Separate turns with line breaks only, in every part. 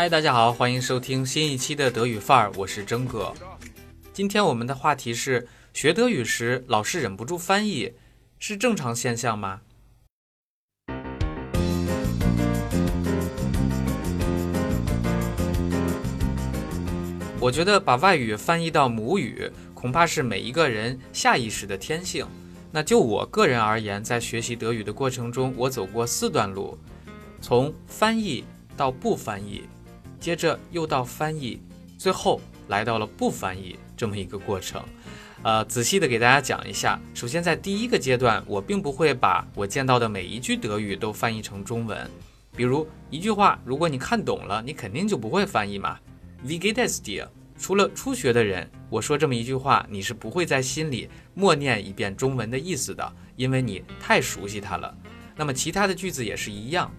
嗨，大家好，欢迎收听新一期的德语范儿，我是征哥。今天我们的话题是学德语时老是忍不住翻译，是正常现象吗？我觉得把外语翻译到母语，恐怕是每一个人下意识的天性。那就我个人而言，在学习德语的过程中，我走过四段路，从翻译到不翻译，接着又到翻译，最后来到了不翻译这么一个过程。呃，仔细的给大家讲一下。首先，在第一个阶段，我并不会把我见到的每一句德语都翻译成中文。比如一句话，如果你看懂了，你肯定就不会翻译嘛。Wie geht es dir？除了初学的人，我说这么一句话，你是不会在心里默念一遍中文的意思的，因为你太熟悉它了。那么其他的句子也是一样。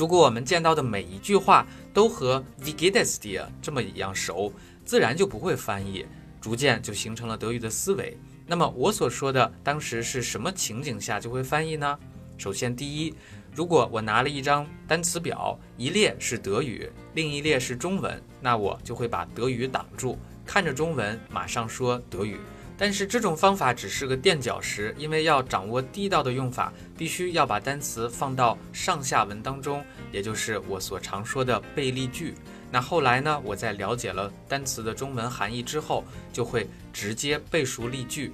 如果我们见到的每一句话都和 Wie geht es dir 这么一样熟，自然就不会翻译，逐渐就形成了德语的思维。那么我所说的当时是什么情景下就会翻译呢？首先，第一。如果我拿了一张单词表，一列是德语，另一列是中文，那我就会把德语挡住，看着中文马上说德语。但是这种方法只是个垫脚石，因为要掌握地道的用法，必须要把单词放到上下文当中，也就是我所常说的背例句。那后来呢，我在了解了单词的中文含义之后，就会直接背熟例句。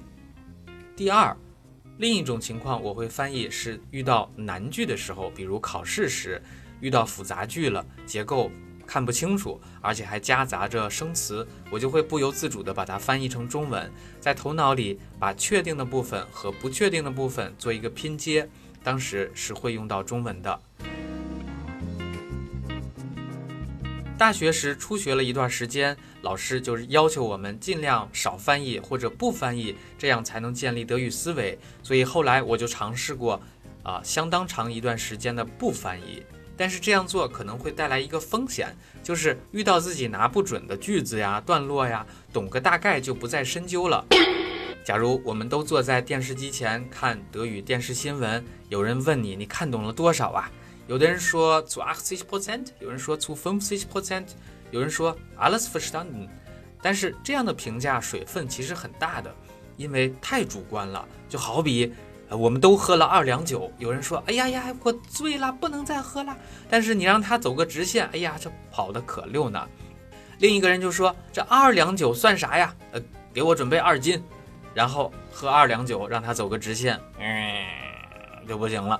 第二。另一种情况，我会翻译是遇到难句的时候，比如考试时遇到复杂句了，结构看不清楚，而且还夹杂着生词，我就会不由自主地把它翻译成中文，在头脑里把确定的部分和不确定的部分做一个拼接，当时是会用到中文的。大学时初学了一段时间，老师就是要求我们尽量少翻译或者不翻译，这样才能建立德语思维。所以后来我就尝试过，啊，相当长一段时间的不翻译。但是这样做可能会带来一个风险，就是遇到自己拿不准的句子呀、段落呀，懂个大概就不再深究了。假如我们都坐在电视机前看德语电视新闻，有人问你，你看懂了多少啊？有的人说 to eighty percent，有人说 to fifty percent，有人说 alles verstanden，但是这样的评价水分其实很大的，因为太主观了。就好比，我们都喝了二两酒，有人说，哎呀呀，我醉了，不能再喝了。但是你让他走个直线，哎呀，这跑的可溜呢。另一个人就说，这二两酒算啥呀？呃，给我准备二斤，然后喝二两酒，让他走个直线，嗯，就不行了。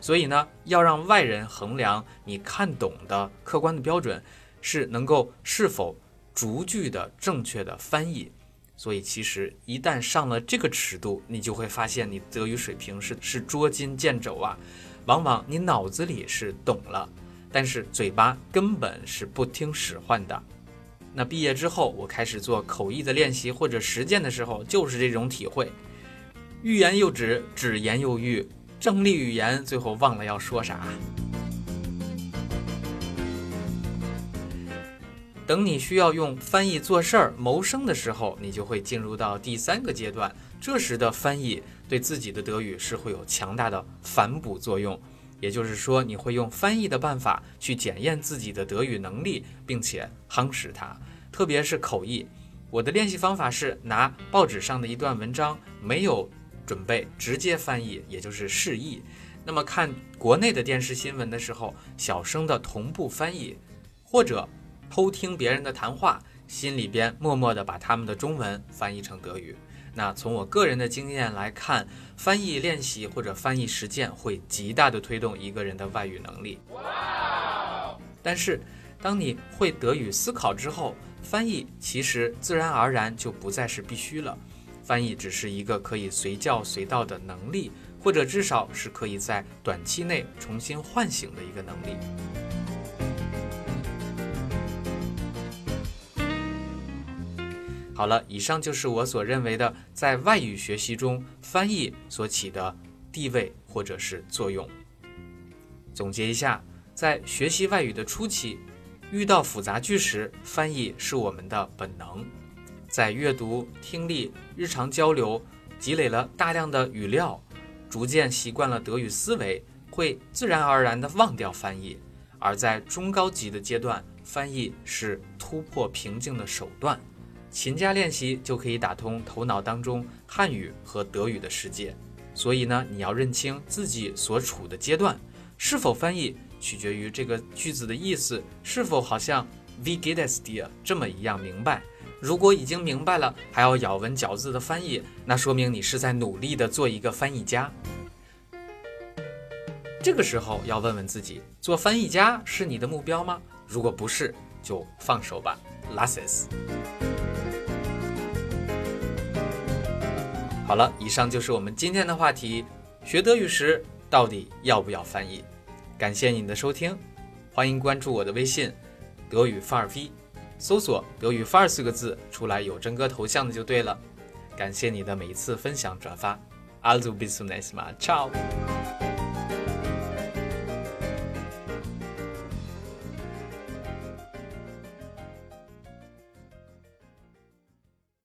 所以呢，要让外人衡量你看懂的客观的标准，是能够是否逐句的正确的翻译。所以其实一旦上了这个尺度，你就会发现你德语水平是是捉襟见肘啊。往往你脑子里是懂了，但是嘴巴根本是不听使唤的。那毕业之后，我开始做口译的练习或者实践的时候，就是这种体会。欲言又止，止言又欲。正立语言，最后忘了要说啥。等你需要用翻译做事儿谋生的时候，你就会进入到第三个阶段。这时的翻译对自己的德语是会有强大的反哺作用，也就是说，你会用翻译的办法去检验自己的德语能力，并且夯实它。特别是口译，我的练习方法是拿报纸上的一段文章，没有。准备直接翻译，也就是示意。那么看国内的电视新闻的时候，小声的同步翻译，或者偷听别人的谈话，心里边默默地把他们的中文翻译成德语。那从我个人的经验来看，翻译练习或者翻译实践会极大的推动一个人的外语能力。但是，当你会德语思考之后，翻译其实自然而然就不再是必须了。翻译只是一个可以随叫随到的能力，或者至少是可以在短期内重新唤醒的一个能力。好了，以上就是我所认为的在外语学习中翻译所起的地位或者是作用。总结一下，在学习外语的初期，遇到复杂句时，翻译是我们的本能。在阅读、听力、日常交流积累了大量的语料，逐渐习惯了德语思维，会自然而然地忘掉翻译。而在中高级的阶段，翻译是突破瓶颈的手段。勤加练习就可以打通头脑当中汉语和德语的世界。所以呢，你要认清自己所处的阶段，是否翻译取决于这个句子的意思是否好像 “Wie geht es dir” 这么一样明白。如果已经明白了，还要咬文嚼字的翻译，那说明你是在努力的做一个翻译家。这个时候要问问自己：做翻译家是你的目标吗？如果不是，就放手吧，Lass es。好了，以上就是我们今天的话题：学德语时到底要不要翻译？感谢你的收听，欢迎关注我的微信“德语范儿 V”，搜索“德语范儿”四个字，出来有真哥头像的就对了。感谢你的每一次分享转发，Also bis zum nächsten Mal，ciao。